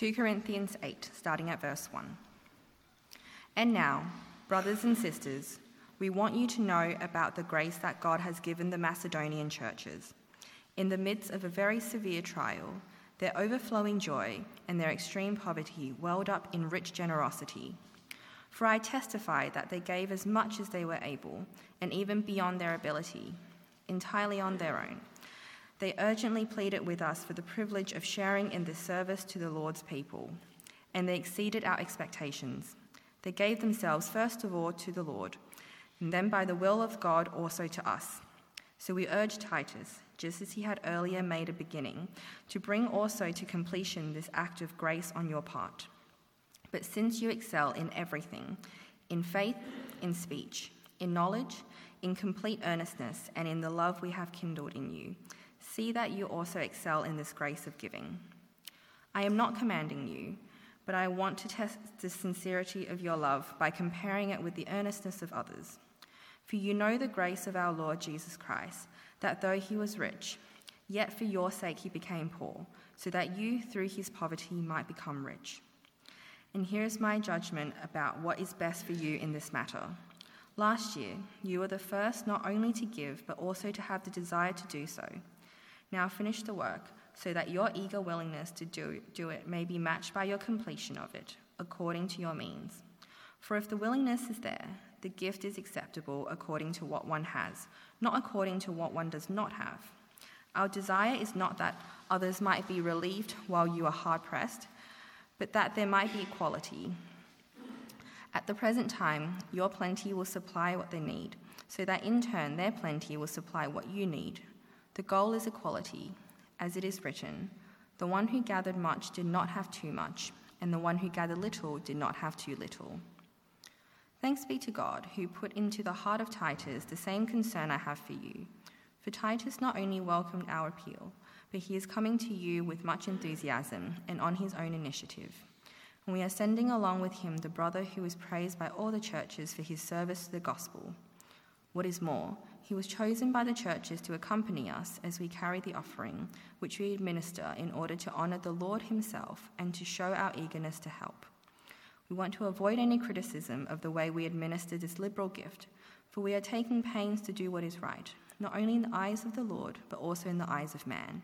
2 Corinthians 8, starting at verse 1. And now, brothers and sisters, we want you to know about the grace that God has given the Macedonian churches. In the midst of a very severe trial, their overflowing joy and their extreme poverty welled up in rich generosity. For I testify that they gave as much as they were able, and even beyond their ability, entirely on their own. They urgently pleaded with us for the privilege of sharing in this service to the Lord's people, and they exceeded our expectations. They gave themselves first of all to the Lord, and then by the will of God also to us. So we urge Titus, just as he had earlier made a beginning, to bring also to completion this act of grace on your part. But since you excel in everything, in faith, in speech, in knowledge, in complete earnestness, and in the love we have kindled in you, see that you also excel in this grace of giving. I am not commanding you, but I want to test the sincerity of your love by comparing it with the earnestness of others. For you know the grace of our Lord Jesus Christ, that though he was rich, yet for your sake he became poor, so that you through his poverty might become rich. And here is my judgment about what is best for you in this matter. Last year, you were the first not only to give, but also to have the desire to do so. Now finish the work, so that your eager willingness to do, do it may be matched by your completion of it, according to your means. For if the willingness is there, the gift is acceptable according to what one has, not according to what one does not have. Our desire is not that others might be relieved while you are hard pressed but that there might be equality. At the present time, your plenty will supply what they need, so that in turn their plenty will supply what you need. The goal is equality. As it is written, the one who gathered much did not have too much, and the one who gathered little did not have too little. Thanks be to God, who put into the heart of Titus the same concern I have for you. For Titus not only welcomed our appeal, but he is coming to you with much enthusiasm and on his own initiative. And we are sending along with him the brother who is praised by all the churches for his service to the gospel. What is more, he was chosen by the churches to accompany us as we carry the offering, which we administer in order to honor the Lord himself and to show our eagerness to help. We want to avoid any criticism of the way we administer this liberal gift, for we are taking pains to do what is right, not only in the eyes of the Lord, but also in the eyes of man.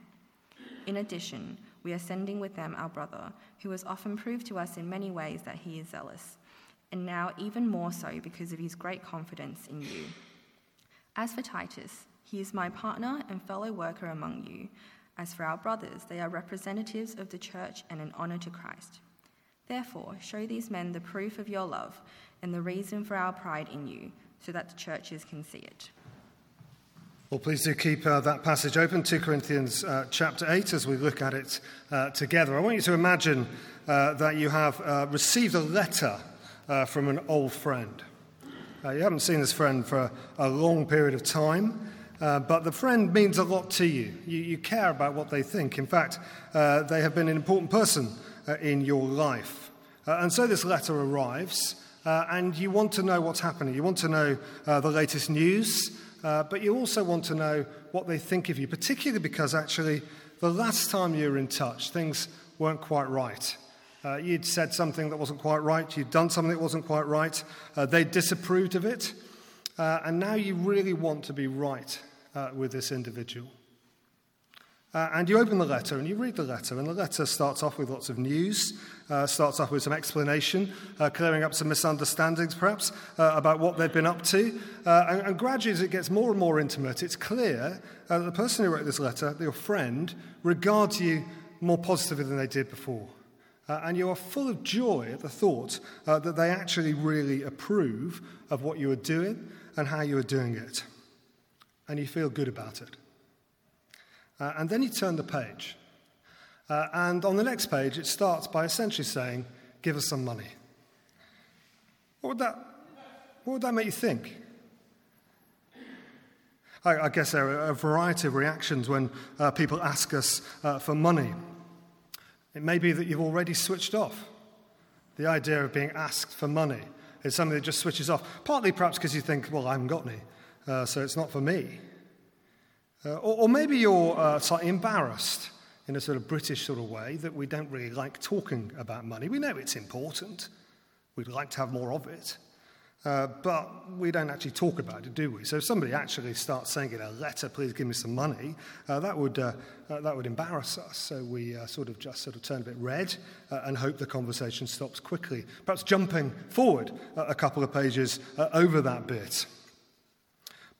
In addition, we are sending with them our brother, who has often proved to us in many ways that he is zealous, and now even more so because of his great confidence in you. As for Titus, he is my partner and fellow worker among you. As for our brothers, they are representatives of the church and an honor to Christ. Therefore, show these men the proof of your love and the reason for our pride in you, so that the churches can see it. Well, please do keep uh, that passage open, 2 Corinthians uh, chapter 8, as we look at it uh, together. I want you to imagine uh, that you have uh, received a letter uh, from an old friend. Uh, you haven't seen this friend for a long period of time, uh, but the friend means a lot to you. You, you care about what they think. In fact, uh, they have been an important person in your life. and so this letter arrives, and you want to know what's happening. You want to know the latest news. Uh, but you also want to know what they think of you, particularly because actually the last time you were in touch, things weren't quite right. Uh, you'd said something that wasn't quite right, you'd done something that wasn't quite right, uh, they disapproved of it, uh, and now you really want to be right uh, with this individual. Uh, and you open the letter and you read the letter, and the letter starts off with lots of news, uh, starts off with some explanation, clearing up some misunderstandings perhaps about what they've been up to. And, and, gradually, as it gets more and more intimate, it's clear that the person who wrote this letter, your friend, regards you more positively than they did before. And you are full of joy at the thought that they actually really approve of what you are doing and how you are doing it. And you feel good about it. Uh, and then you turn the page. Uh, and on the next page, it starts by essentially saying, Give us some money. What would that, what would that make you think? I, I guess there are a variety of reactions when uh, people ask us uh, for money. It may be that you've already switched off. The idea of being asked for money is something that just switches off, partly perhaps because you think, well, I haven't got any, uh, so it's not for me. Uh, or, or, maybe you're uh, slightly embarrassed. in a sort of British sort of way that we don't really like talking about money. We know it's important, we'd like to have more of it. Uh, but we don't actually talk about it, do we? So if somebody actually starts saying in a letter, please give me some money, uh, that, would, uh, uh that would embarrass us. So we uh, sort of just sort of turn a bit red and hope the conversation stops quickly. Perhaps jumping forward a couple of pages over that bit.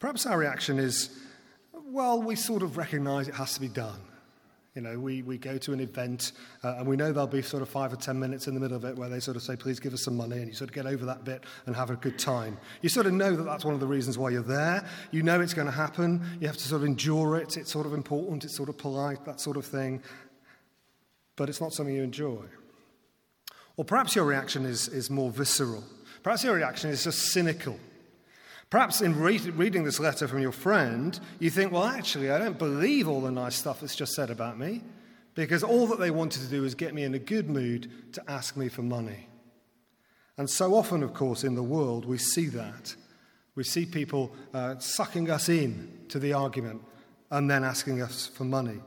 Perhaps our reaction is, well, we sort of recognize it has to be done. You know, we, we go to an event uh, and we know there'll be sort of five or ten minutes in the middle of it where they sort of say, please give us some money, and you sort of get over that bit and have a good time. You sort of know that that's one of the reasons why you're there. You know it's going to happen. You have to sort of endure it. It's sort of important. It's sort of polite, that sort of thing. But it's not something you enjoy. Or perhaps your reaction is, is more visceral. Perhaps your reaction is just cynical. Perhaps in re- reading this letter from your friend, you think, well, actually, I don't believe all the nice stuff that's just said about me, because all that they wanted to do was get me in a good mood to ask me for money. And so often, of course, in the world, we see that. We see people uh, sucking us in to the argument and then asking us for money.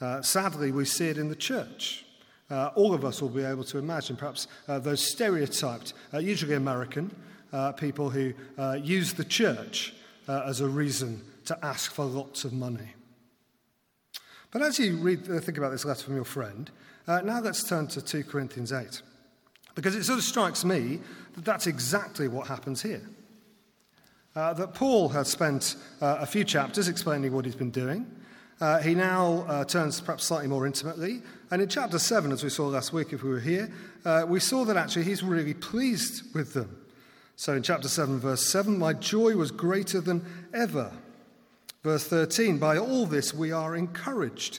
Uh, sadly, we see it in the church. Uh, all of us will be able to imagine perhaps uh, those stereotyped, uh, usually American, uh, people who uh, use the church uh, as a reason to ask for lots of money. But as you read, uh, think about this letter from your friend, uh, now let's turn to 2 Corinthians 8. Because it sort of strikes me that that's exactly what happens here. Uh, that Paul has spent a few chapters explaining what he's been doing. Uh, he now uh, turns perhaps slightly more intimately. And in chapter 7, as we saw last week if we were here, uh, we saw that actually he's really pleased with them. So in chapter 7, verse 7, my joy was greater than ever. Verse 13, by all this we are encouraged.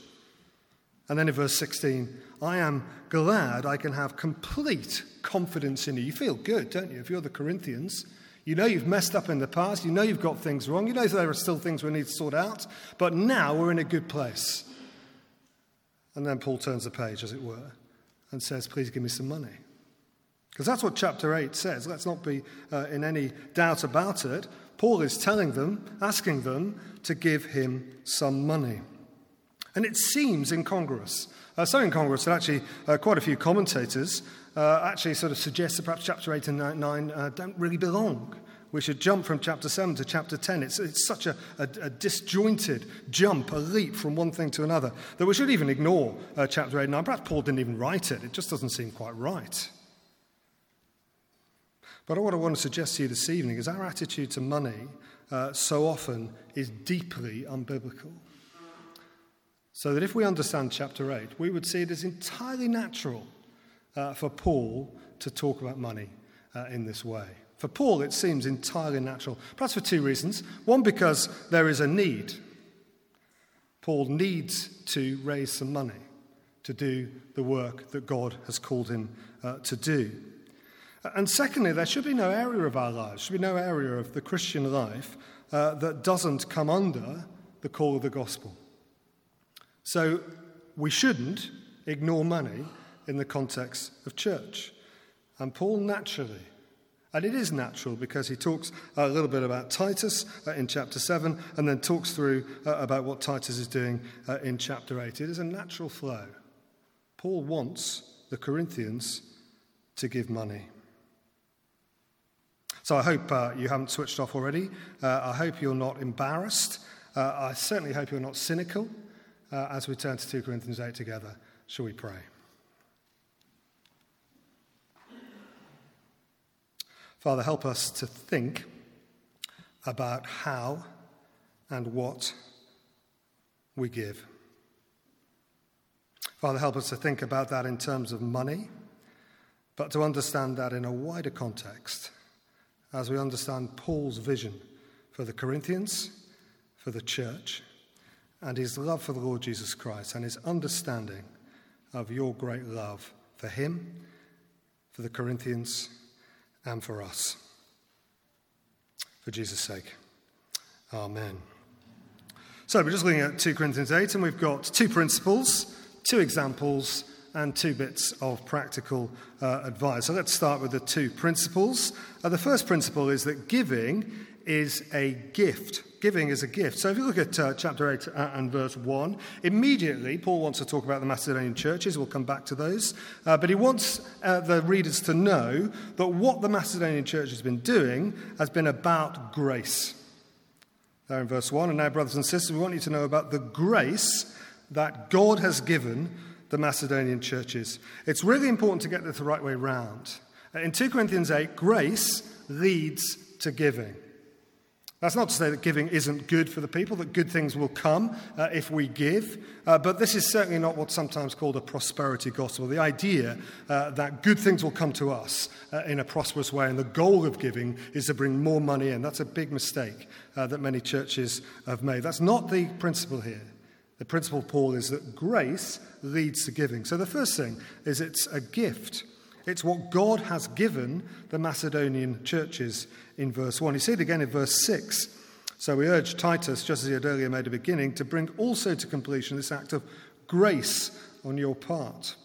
And then in verse 16, I am glad I can have complete confidence in you. You feel good, don't you? If you're the Corinthians, you know you've messed up in the past, you know you've got things wrong, you know there are still things we need to sort out, but now we're in a good place. And then Paul turns the page, as it were, and says, Please give me some money. Because that's what chapter 8 says. Let's not be uh, in any doubt about it. Paul is telling them, asking them to give him some money. And it seems incongruous. Uh, so incongruous that actually uh, quite a few commentators uh, actually sort of suggest that perhaps chapter 8 and 9 uh, don't really belong. We should jump from chapter 7 to chapter 10. It's, it's such a, a, a, disjointed jump, a leap from one thing to another, that we should even ignore uh, chapter 8 and 9. Perhaps Paul didn't even write it. It just doesn't seem quite right. But what I want to suggest to you this evening is our attitude to money uh, so often is deeply unbiblical. So that if we understand chapter 8, we would see it as entirely natural uh, for Paul to talk about money uh, in this way. For Paul, it seems entirely natural, perhaps for two reasons. One, because there is a need. Paul needs to raise some money to do the work that God has called him uh, to do. And secondly, there should be no area of our lives, should be no area of the Christian life uh, that doesn't come under the call of the gospel. So we shouldn't ignore money in the context of church. And Paul naturally, and it is natural because he talks a little bit about Titus uh, in chapter 7 and then talks through uh, about what Titus is doing uh, in chapter 8. It is a natural flow. Paul wants the Corinthians to give money. So I hope uh, you haven't switched off already. Uh, I hope you're not embarrassed. Uh, I certainly hope you're not cynical uh, as we turn to 2 Corinthians 8 together. Shall we pray? Father, help us to think about how and what we give. Father, help us to think about that in terms of money, but to understand that in a wider context as we understand Paul's vision for the Corinthians, for the church, and his love for the Lord Jesus Christ, and his understanding of your great love for him, for the Corinthians, and for us. For Jesus' sake. Amen. So we're just looking at 2 Corinthians 8, and we've got two principles, two examples, and two bits of practical uh, advice. So let's start with the two principles. Uh, the first principle is that giving is a gift Giving is a gift. So if you look at uh, chapter 8 uh, and verse 1, immediately Paul wants to talk about the Macedonian churches. We'll come back to those. Uh, but he wants uh, the readers to know that what the Macedonian church has been doing has been about grace. There in verse 1. And now, brothers and sisters, we want you to know about the grace that God has given the Macedonian churches. It's really important to get this the right way round. Uh, in 2 Corinthians 8, grace leads to giving. That's not to say that giving isn't good for the people, that good things will come uh, if we give, uh, but this is certainly not what's sometimes called a prosperity gospel. The idea uh, that good things will come to us uh, in a prosperous way, and the goal of giving is to bring more money in. That's a big mistake uh, that many churches have made. That's not the principle here. The principle, Paul, is that grace leads to giving. So the first thing is it's a gift. It's what God has given the Macedonian churches in verse 1. You see it again in verse 6. So we urge Titus, just as he had earlier made a beginning, to bring also to completion this act of grace on your part.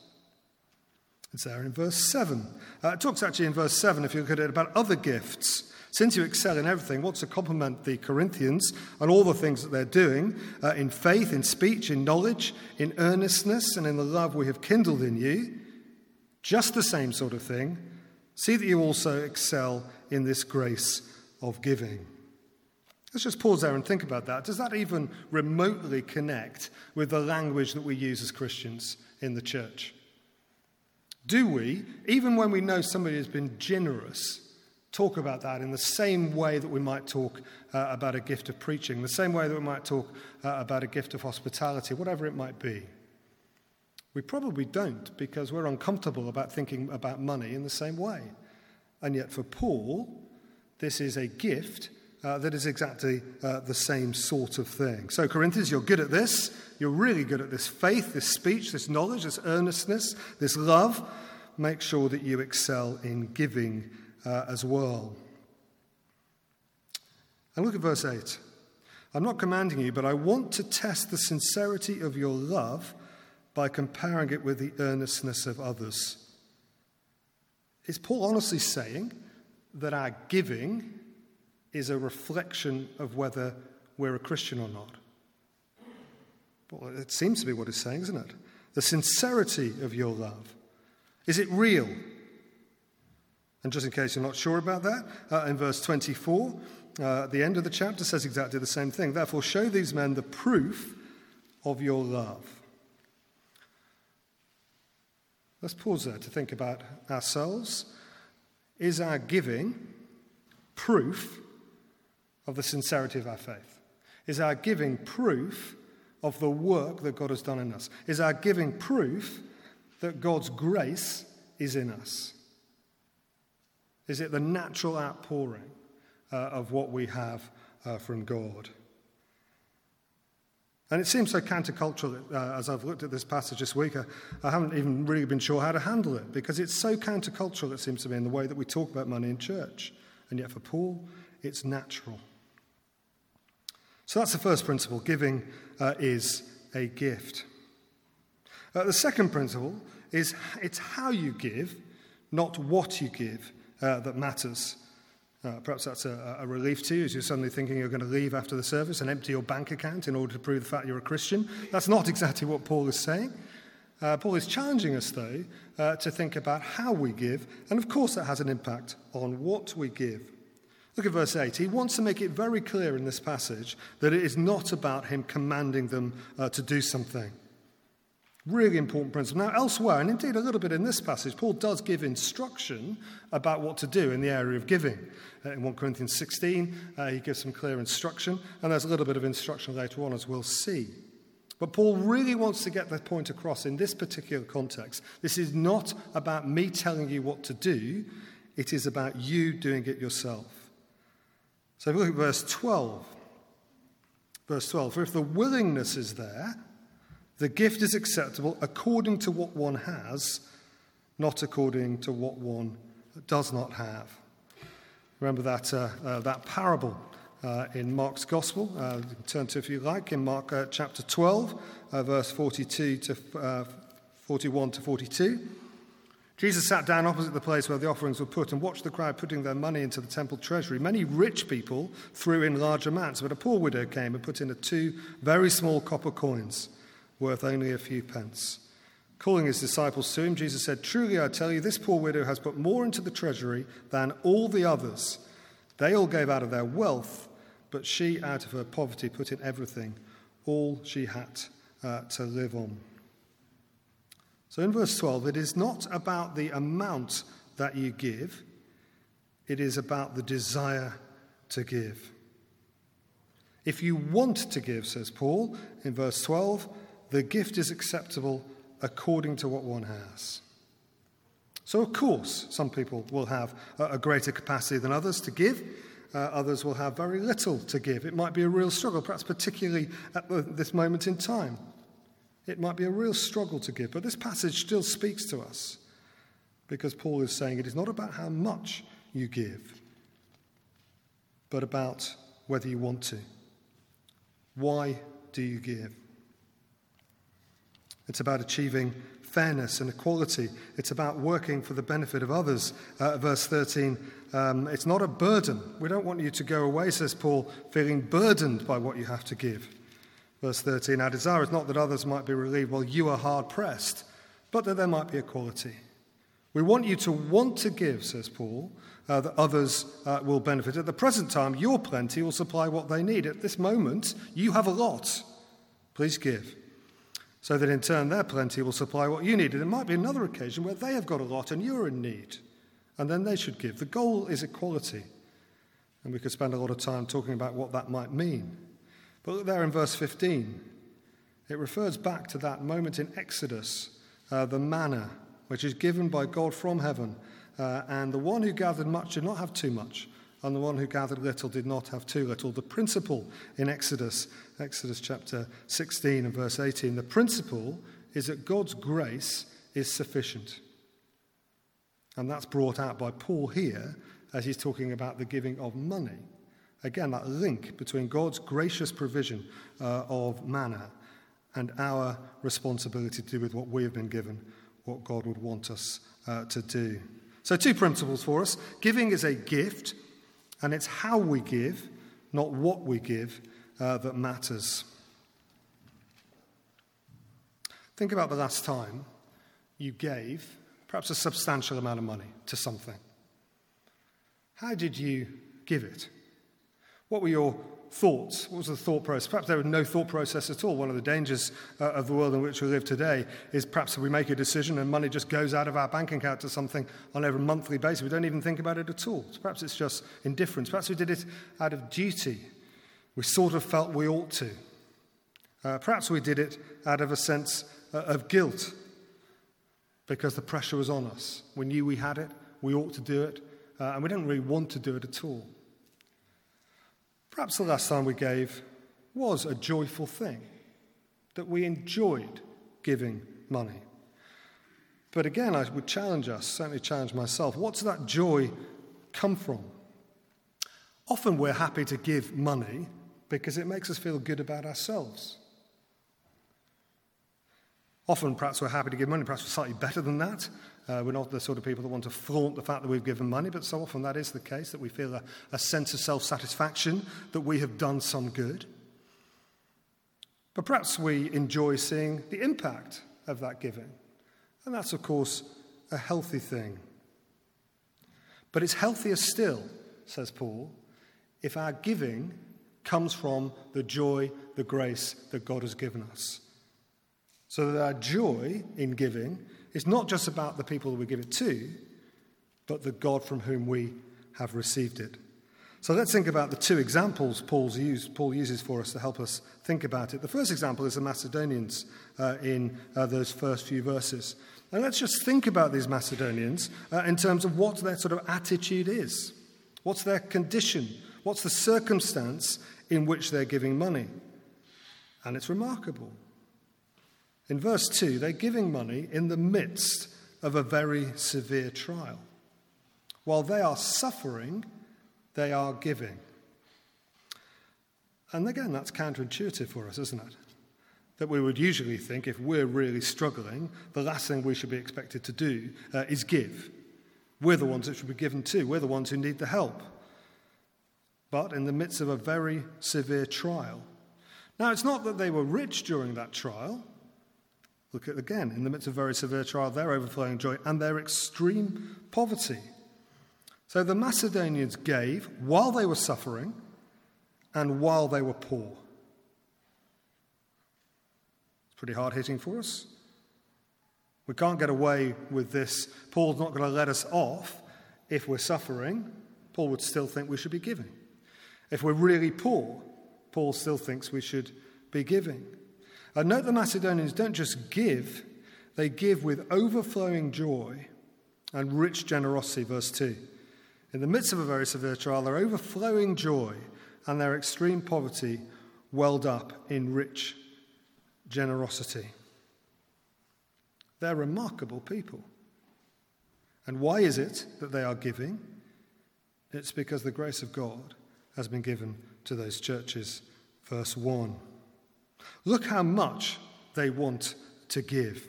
It's there in verse 7. Uh, it talks actually in verse 7, if you look at it, about other gifts. Since you excel in everything, what's to compliment the Corinthians and all the things that they're doing uh, in faith, in speech, in knowledge, in earnestness, and in the love we have kindled in you? Just the same sort of thing. See that you also excel in this grace of giving. Let's just pause there and think about that. Does that even remotely connect with the language that we use as Christians in the church? Do we, even when we know somebody has been generous, talk about that in the same way that we might talk uh, about a gift of preaching, the same way that we might talk uh, about a gift of hospitality, whatever it might be? We probably don't because we're uncomfortable about thinking about money in the same way. And yet, for Paul, this is a gift uh, that is exactly uh, the same sort of thing. So, Corinthians, you're good at this. You're really good at this faith, this speech, this knowledge, this earnestness, this love. Make sure that you excel in giving uh, as well. And look at verse 8. I'm not commanding you, but I want to test the sincerity of your love by comparing it with the earnestness of others. Is Paul honestly saying that our giving is a reflection of whether we're a Christian or not? Well, it seems to be what he's saying, isn't it? The sincerity of your love. Is it real? And just in case you're not sure about that, uh, in verse 24, uh, at the end of the chapter says exactly the same thing. Therefore, show these men the proof of your love. Let's pause there to think about ourselves. Is our giving proof of the sincerity of our faith? Is our giving proof of the work that God has done in us? Is our giving proof that God's grace is in us? Is it the natural outpouring uh, of what we have uh, from God? And it seems so countercultural uh, as I've looked at this passage this week. I, I, haven't even really been sure how to handle it because it's so countercultural, it seems to me, in the way that we talk about money in church. And yet for Paul, it's natural. So that's the first principle giving uh, is a gift. Uh, the second principle is it's how you give, not what you give, uh, that matters. Uh, perhaps that's a, a, relief to you as you're suddenly thinking you're going to leave after the service and empty your bank account in order to prove the fact you're a Christian. That's not exactly what Paul is saying. Uh, Paul is challenging us, though, uh, to think about how we give, and of course that has an impact on what we give. Look at verse 8. He wants to make it very clear in this passage that it is not about him commanding them uh, to do something. Really important principle. Now, elsewhere, and indeed a little bit in this passage, Paul does give instruction about what to do in the area of giving. Uh, in 1 Corinthians 16, uh, he gives some clear instruction, and there's a little bit of instruction later on, as we'll see. But Paul really wants to get the point across in this particular context. This is not about me telling you what to do, it is about you doing it yourself. So if we look at verse 12. Verse 12, for if the willingness is there, the gift is acceptable according to what one has, not according to what one does not have. Remember that, uh, uh, that parable uh, in Mark's Gospel. Uh, turn to, if you like, in Mark uh, chapter 12, uh, verse 42 to 41 to 42. Jesus sat down opposite the place where the offerings were put and watched the crowd putting their money into the temple treasury. Many rich people threw in large amounts, but a poor widow came and put in two very small copper coins worth only a few pence. Calling his disciples to him, Jesus said, Truly I tell you, this poor widow has put more into the treasury than all the others. They all gave out of their wealth, but she, out of her poverty, put in everything, all she had uh, to live on. So in verse 12, it is not about the amount that you give, it is about the desire to give. If you want to give, says Paul in verse 12, the gift is acceptable according to what one has. So, of course, some people will have a greater capacity than others to give. Uh, others will have very little to give. It might be a real struggle, perhaps particularly at this moment in time. It might be a real struggle to give, but this passage still speaks to us because Paul is saying it is not about how much you give, but about whether you want to. Why do you give? It's about achieving fairness and equality. It's about working for the benefit of others. Uh, verse 13, um, it's not a burden. We don't want you to go away, says Paul, feeling burdened by what you have to give. Verse 13 Our desire is not that others might be relieved while you are hard pressed, but that there might be equality. We want you to want to give, says Paul, uh, that others uh, will benefit. At the present time, your plenty will supply what they need. At this moment, you have a lot. Please give. So that in turn, their plenty will supply what you need. And it might be another occasion where they have got a lot and you're in need. And then they should give. The goal is equality. And we could spend a lot of time talking about what that might mean. But look there in verse 15. It refers back to that moment in Exodus, uh, the manna, which is given by God from heaven. Uh, and the one who gathered much did not have too much, and the one who gathered little did not have too little. The principle in Exodus, Exodus chapter 16 and verse 18, the principle is that God's grace is sufficient. And that's brought out by Paul here as he's talking about the giving of money. Again, that link between God's gracious provision uh, of manna and our responsibility to do with what we have been given, what God would want us uh, to do. So, two principles for us giving is a gift, and it's how we give, not what we give, uh, that matters. Think about the last time you gave perhaps a substantial amount of money to something. How did you give it? What were your thoughts? What was the thought process? Perhaps there was no thought process at all. One of the dangers uh, of the world in which we live today is perhaps we make a decision and money just goes out of our bank account to something on a monthly basis. We don't even think about it at all. So perhaps it's just indifference. Perhaps we did it out of duty. We sort of felt we ought to. Uh, perhaps we did it out of a sense uh, of guilt because the pressure was on us. We knew we had it, we ought to do it, uh, and we didn't really want to do it at all. Perhaps the last time we gave was a joyful thing, that we enjoyed giving money. But again, I would challenge us, certainly challenge myself, what's that joy come from? Often we're happy to give money because it makes us feel good about ourselves. Often, perhaps we're happy to give money, perhaps we're slightly better than that. Uh, we're not the sort of people that want to flaunt the fact that we've given money, but so often that is the case, that we feel a, a sense of self satisfaction that we have done some good. But perhaps we enjoy seeing the impact of that giving. And that's, of course, a healthy thing. But it's healthier still, says Paul, if our giving comes from the joy, the grace that God has given us. So that our joy in giving is not just about the people that we give it to, but the God from whom we have received it. So let's think about the two examples Paul's used, Paul uses for us to help us think about it. The first example is the Macedonians uh, in uh, those first few verses. And let's just think about these Macedonians uh, in terms of what their sort of attitude is. What's their condition? What's the circumstance in which they're giving money? And it's remarkable. In verse 2, they're giving money in the midst of a very severe trial. While they are suffering, they are giving. And again, that's counterintuitive for us, isn't it? that we would usually think if we're really struggling, the last thing we should be expected to do uh, is give. We're the ones that should be given to, we're the ones who need the help. But in the midst of a very severe trial. Now, it's not that they were rich during that trial. Look at again, in the midst of very severe trial, their overflowing joy and their extreme poverty. So the Macedonians gave while they were suffering and while they were poor. It's pretty hard hitting for us. We can't get away with this. Paul's not going to let us off if we're suffering. Paul would still think we should be giving. If we're really poor, Paul still thinks we should be giving. And note the Macedonians don't just give, they give with overflowing joy and rich generosity, verse 2. In the midst of a very severe trial, their overflowing joy and their extreme poverty welled up in rich generosity. They're remarkable people. And why is it that they are giving? It's because the grace of God has been given to those churches. Verse 1. Look how much they want to give.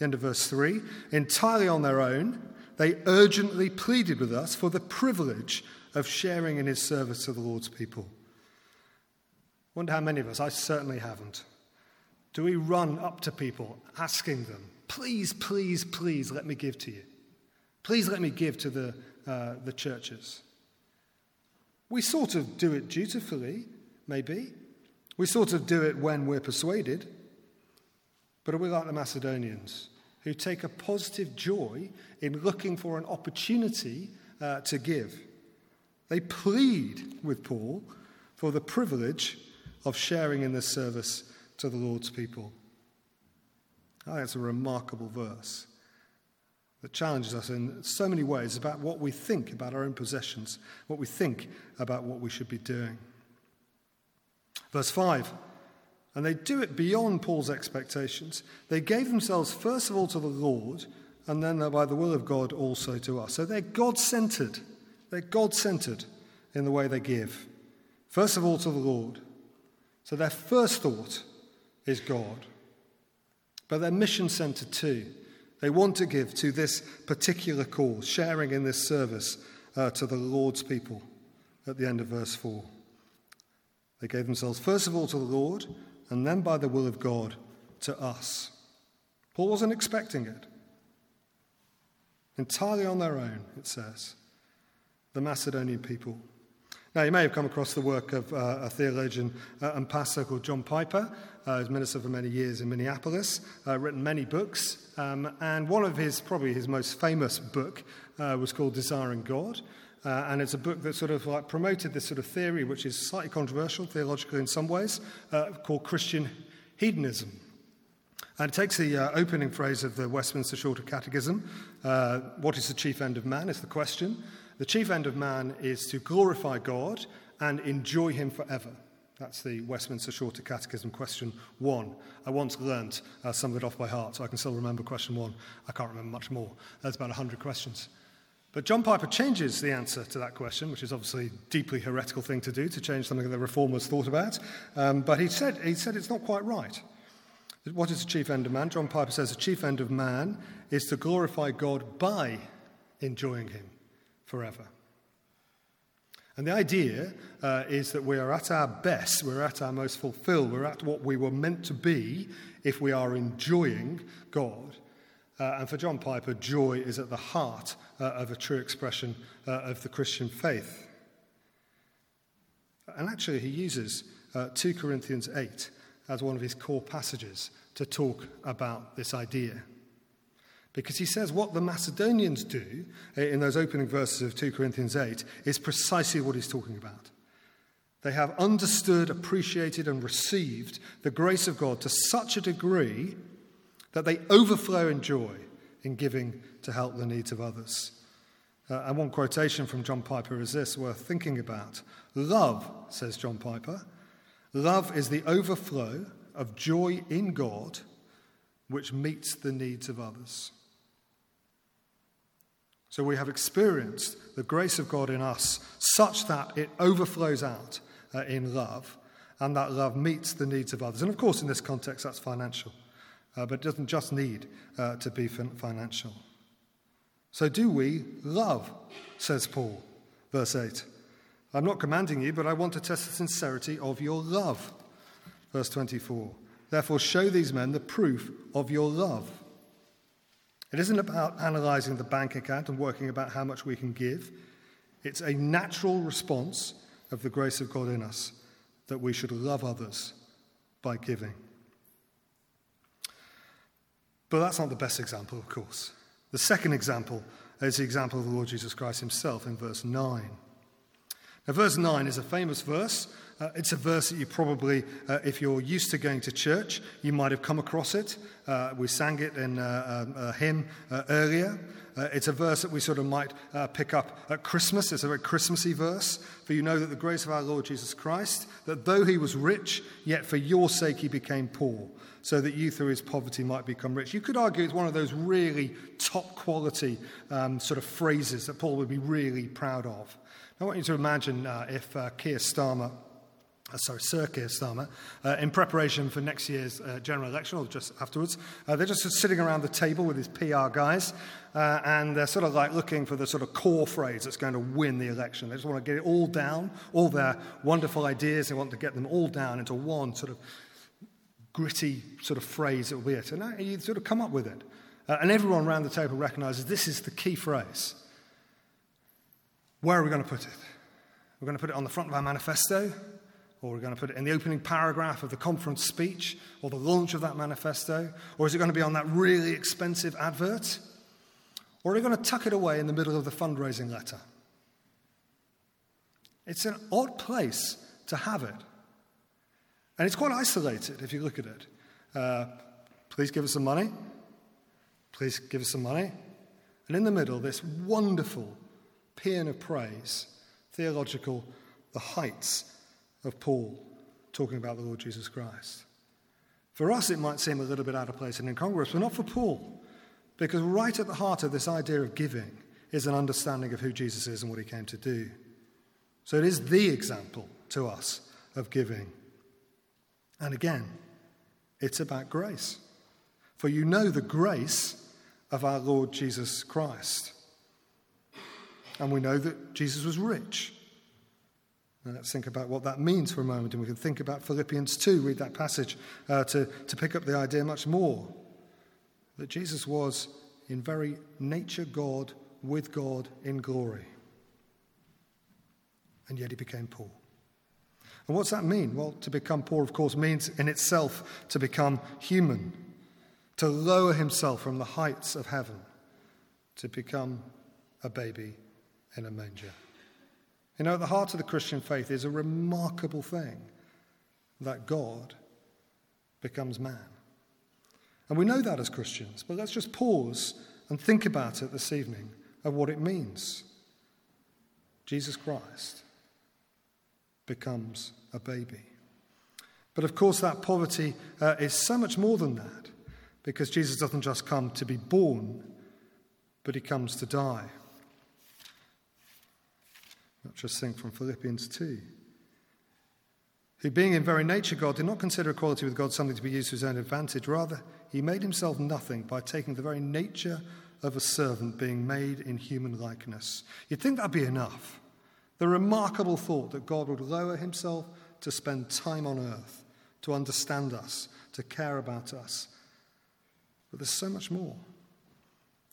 End of verse 3 entirely on their own, they urgently pleaded with us for the privilege of sharing in his service to the Lord's people. Wonder how many of us, I certainly haven't. Do we run up to people asking them, please, please, please let me give to you? Please let me give to the, uh, the churches. We sort of do it dutifully, maybe. We sort of do it when we're persuaded. But are we like the Macedonians, who take a positive joy in looking for an opportunity uh, to give? They plead with Paul for the privilege of sharing in this service to the Lord's people. I think it's a remarkable verse that challenges us in so many ways about what we think about our own possessions, what we think about what we should be doing. Verse 5 And they do it beyond Paul's expectations. They gave themselves first of all to the Lord, and then by the will of God also to us. So they're God centered. They're God centered in the way they give. First of all to the Lord. So their first thought is God. But they're mission centered too. They want to give to this particular cause, sharing in this service uh, to the Lord's people at the end of verse 4. They gave themselves first of all to the Lord, and then by the will of God to us. Paul wasn't expecting it. Entirely on their own, it says, the Macedonian people. Now, you may have come across the work of uh, a theologian uh, and pastor called John Piper. Uh, he's minister for many years in Minneapolis, uh, written many books, um, and one of his, probably his most famous book, uh, was called Desiring God. Uh, and it's a book that sort of like promoted this sort of theory, which is slightly controversial theologically in some ways, uh, called Christian hedonism. And it takes the uh, opening phrase of the Westminster Shorter Catechism uh, What is the chief end of man? is the question. The chief end of man is to glorify God and enjoy Him forever. That's the Westminster Shorter Catechism, question one. I once learnt some of it off by heart, so I can still remember question one. I can't remember much more. There's about 100 questions. But John Piper changes the answer to that question, which is obviously a deeply heretical thing to do, to change something that the reformers thought about. Um, but he said, he said it's not quite right. What is the chief end of man? John Piper says the chief end of man is to glorify God by enjoying him forever. And the idea uh, is that we are at our best, we're at our most fulfilled, we're at what we were meant to be if we are enjoying God. Uh, and for John Piper, joy is at the heart uh, of a true expression uh, of the Christian faith. And actually, he uses uh, 2 Corinthians 8 as one of his core passages to talk about this idea. Because he says what the Macedonians do uh, in those opening verses of 2 Corinthians 8 is precisely what he's talking about. They have understood, appreciated, and received the grace of God to such a degree that they overflow in joy in giving to help the needs of others. Uh, and one quotation from John Piper is this worth thinking about. Love, says John Piper, love is the overflow of joy in God which meets the needs of others. So we have experienced the grace of God in us such that it overflows out uh, in love. and that love meets the needs of others. And of course, in this context, that's financial, uh, but it doesn't just need uh, to be financial. So, do we love, says Paul, verse 8. I'm not commanding you, but I want to test the sincerity of your love. Verse 24. Therefore, show these men the proof of your love. It isn't about analyzing the bank account and working about how much we can give. It's a natural response of the grace of God in us that we should love others by giving. But that's not the best example, of course. The second example is the example of the Lord Jesus Christ himself in verse 9. Now, verse 9 is a famous verse. Uh, it's a verse that you probably, uh, if you're used to going to church, you might have come across it. Uh, we sang it in uh, um, a hymn uh, earlier. Uh, it's a verse that we sort of might pick up at Christmas. It's a very Christmassy verse. For you know that the grace of our Lord Jesus Christ, that though he was rich, yet for your sake he became poor, so that you through his poverty might become rich. You could argue it's one of those really top quality um, sort of phrases that Paul would be really proud of. I want you to imagine uh, if uh, Keir Starmer, uh, sorry, Sir Keir Starmer, uh, in preparation for next year's uh, general election, or just afterwards, uh, they're just sitting around the table with his PR guys, uh, and they're sort of like looking for the sort of core phrase that's going to win the election. They just want to get it all down, all their wonderful ideas, they want to get them all down into one sort of gritty sort of phrase that will be it. And you sort of come up with it. Uh, and everyone around the table recognizes this is the key phrase. Where are we going to put it? We're going to put it on the front of our manifesto, or we're going to put it in the opening paragraph of the conference speech, or the launch of that manifesto, or is it going to be on that really expensive advert? Or are we going to tuck it away in the middle of the fundraising letter? It's an odd place to have it. And it's quite isolated if you look at it. Uh, please give us some money. Please give us some money. And in the middle, this wonderful paean of praise, theological, the heights of Paul talking about the Lord Jesus Christ. For us, it might seem a little bit out of place and incongruous, but not for Paul, because right at the heart of this idea of giving is an understanding of who Jesus is and what he came to do. So it is the example to us of giving. And again, it's about grace. For you know the grace of our Lord Jesus Christ. And we know that Jesus was rich. And let's think about what that means for a moment. And we can think about Philippians 2, read that passage uh, to, to pick up the idea much more. That Jesus was in very nature God, with God in glory. And yet he became poor. And what's that mean? Well, to become poor, of course, means in itself to become human, to lower himself from the heights of heaven, to become a baby in a manger. You know, at the heart of the Christian faith is a remarkable thing that God becomes man. And we know that as Christians, but let's just pause and think about it this evening of what it means. Jesus Christ becomes a baby. But of course, that poverty uh, is so much more than that because Jesus doesn't just come to be born, but he comes to die. Not just think from Philippians 2. Who, being in very nature God, did not consider equality with God something to be used to his own advantage. Rather, he made himself nothing by taking the very nature of a servant, being made in human likeness. You'd think that'd be enough. The remarkable thought that God would lower himself to spend time on earth, to understand us, to care about us. But there's so much more.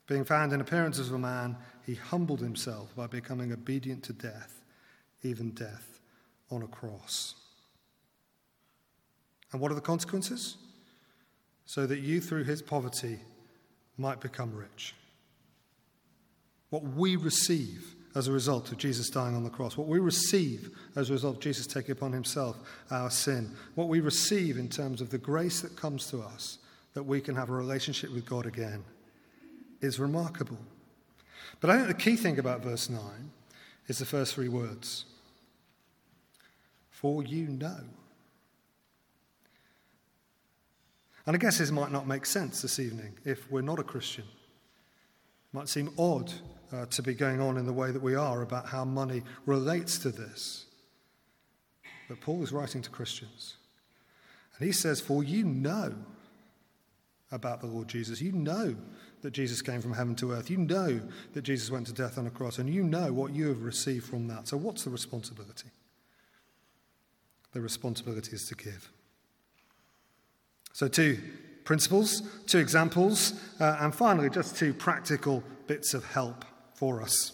Being found in appearance as a man, he humbled himself by becoming obedient to death, even death on a cross. And what are the consequences? So that you, through his poverty, might become rich. What we receive as a result of Jesus dying on the cross, what we receive as a result of Jesus taking upon himself our sin, what we receive in terms of the grace that comes to us that we can have a relationship with God again is remarkable. But I think the key thing about verse 9 is the first three words For you know. And I guess this might not make sense this evening if we're not a Christian. It might seem odd uh, to be going on in the way that we are about how money relates to this. But Paul is writing to Christians. And he says, For you know about the Lord Jesus. You know that Jesus came from heaven to earth. You know that Jesus went to death on a cross. And you know what you have received from that. So, what's the responsibility? The responsibility is to give. So, two principles, two examples, uh, and finally, just two practical bits of help for us.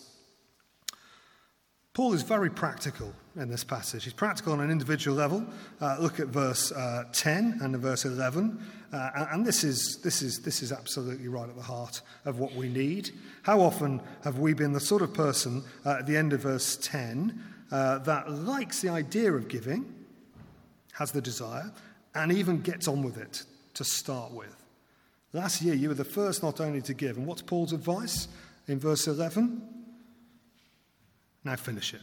Paul is very practical in this passage. He's practical on an individual level. Uh, look at verse uh, 10 and verse 11. Uh, and this is, this, is, this is absolutely right at the heart of what we need. How often have we been the sort of person uh, at the end of verse 10 uh, that likes the idea of giving, has the desire, and even gets on with it to start with? Last year, you were the first not only to give. And what's Paul's advice in verse 11? Now finish it.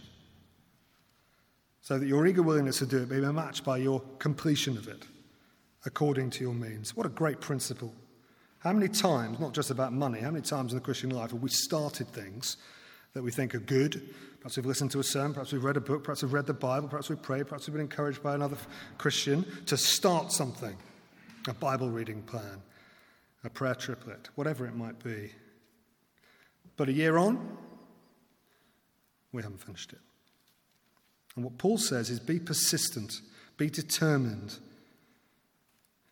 So that your eager willingness to do it may be matched by your completion of it according to your means. What a great principle. How many times, not just about money, how many times in the Christian life have we started things that we think are good? Perhaps we've listened to a sermon, perhaps we've read a book, perhaps we've read the Bible, perhaps we've prayed, perhaps we've been encouraged by another Christian to start something a Bible reading plan, a prayer triplet, whatever it might be. But a year on, we haven't finished it. And what Paul says is be persistent, be determined,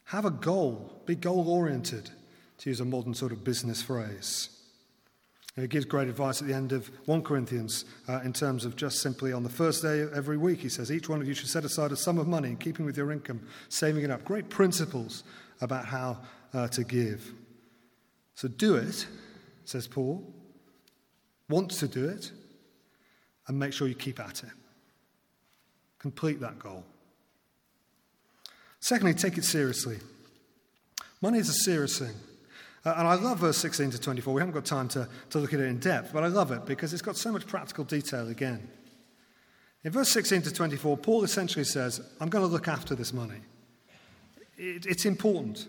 have a goal, be goal oriented, to use a modern sort of business phrase. And he gives great advice at the end of 1 Corinthians uh, in terms of just simply on the first day of every week, he says, each one of you should set aside a sum of money in keeping with your income, saving it up. Great principles about how uh, to give. So do it, says Paul. Want to do it, and make sure you keep at it. Complete that goal. Secondly, take it seriously. Money is a serious thing. Uh, and I love verse 16 to 24. We haven't got time to, to look at it in depth, but I love it because it's got so much practical detail again. In verse 16 to 24, Paul essentially says, I'm going to look after this money. It, it's important.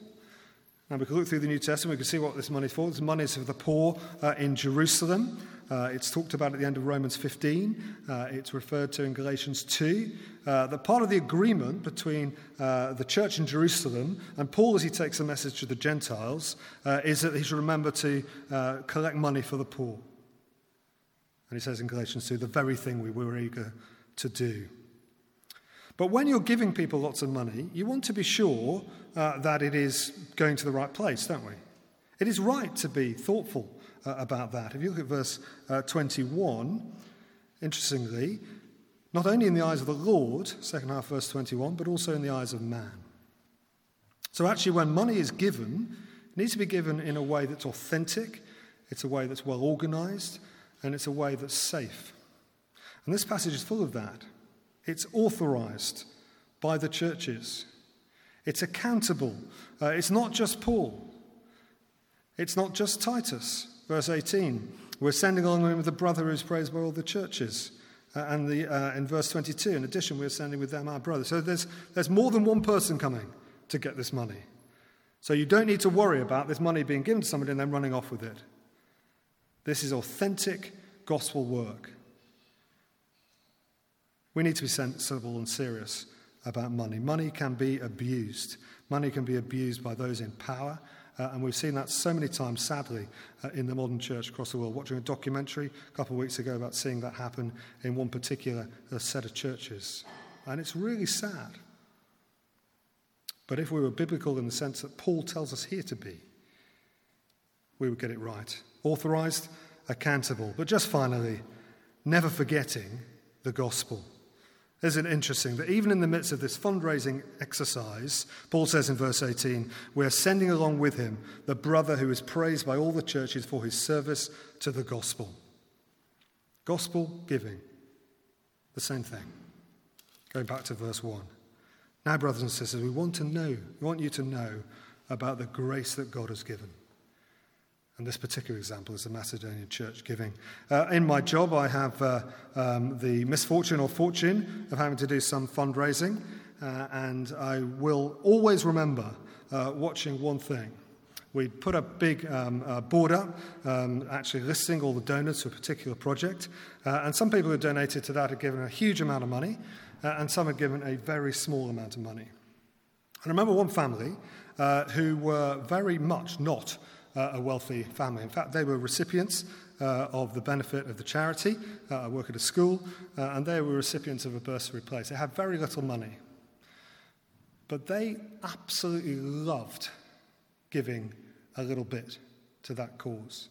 Now, we can look through the New Testament, we can see what this money is for. This money is for the poor uh, in Jerusalem. Uh, it's talked about at the end of Romans 15. Uh, it's referred to in Galatians 2. Uh, that part of the agreement between uh, the church in Jerusalem and Paul, as he takes a message to the Gentiles, uh, is that he should remember to uh, collect money for the poor. And he says in Galatians 2, the very thing we were eager to do. But when you're giving people lots of money, you want to be sure that it is going to the right place, don't we? It is right to be thoughtful uh, about that. If you look at verse uh, 21, interestingly, not only in the eyes of the Lord, second half, verse 21, but also in the eyes of man. So actually, when money is given, it needs to be given in a way that's authentic, it's a way that's well organized, and it's a way that's safe. And this passage is full of that. It's authorized by the churches, it's accountable. Uh, it's not just Paul, it's not just Titus. Verse 18, we're sending along with the brother who's praised by all the churches. Uh, and the, uh, in verse 22, in addition, we're sending with them our brother. So there's, there's more than one person coming to get this money. So you don't need to worry about this money being given to somebody and then running off with it. This is authentic gospel work. We need to be sensible and serious about money. Money can be abused. Money can be abused by those in power uh, and we've seen that so many times, sadly, uh, in the modern church across the world. Watching a documentary a couple of weeks ago about seeing that happen in one particular uh, set of churches. And it's really sad. But if we were biblical in the sense that Paul tells us here to be, we would get it right. Authorized, accountable. But just finally, never forgetting the gospel. Isn't it interesting that even in the midst of this fundraising exercise, Paul says in verse 18, we are sending along with him the brother who is praised by all the churches for his service to the gospel. Gospel giving, the same thing. Going back to verse 1. Now, brothers and sisters, we want to know, we want you to know about the grace that God has given. And this particular example is the Macedonian church giving. Uh, in my job, I have uh, um, the misfortune or fortune of having to do some fundraising, uh, and I will always remember uh, watching one thing, We put a big um, uh, board up, um, actually listing all the donors to a particular project. Uh, and some people who donated to that had given a huge amount of money, uh, and some had given a very small amount of money. I remember one family uh, who were very much not uh, a wealthy family. In fact, they were recipients uh, of the benefit of the charity. Uh, I work at a school, uh, and they were recipients of a bursary place. They had very little money. But they absolutely loved giving a little bit to that cause.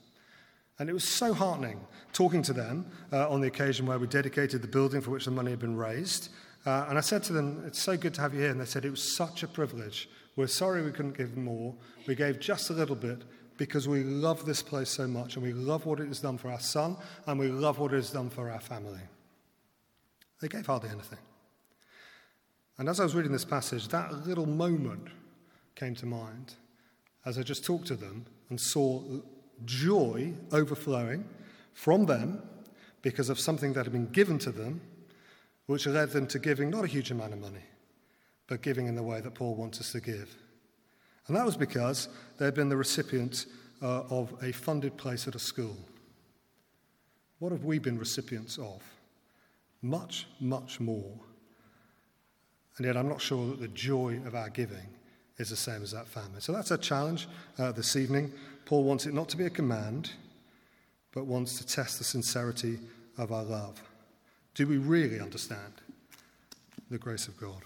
And it was so heartening talking to them uh, on the occasion where we dedicated the building for which the money had been raised. Uh, and I said to them, It's so good to have you here. And they said, It was such a privilege. We're sorry we couldn't give more. We gave just a little bit because we love this place so much and we love what it has done for our son and we love what it has done for our family. They gave hardly anything. And as I was reading this passage, that little moment came to mind as I just talked to them and saw joy overflowing from them because of something that had been given to them, which led them to giving not a huge amount of money, but giving in the way that Paul wants us to give. And that was because they had been the recipient uh, of a funded place at a school. What have we been recipients of? Much, much more. And yet, I'm not sure that the joy of our giving is the same as that family. So that's a challenge uh, this evening. Paul wants it not to be a command, but wants to test the sincerity of our love. Do we really understand the grace of God?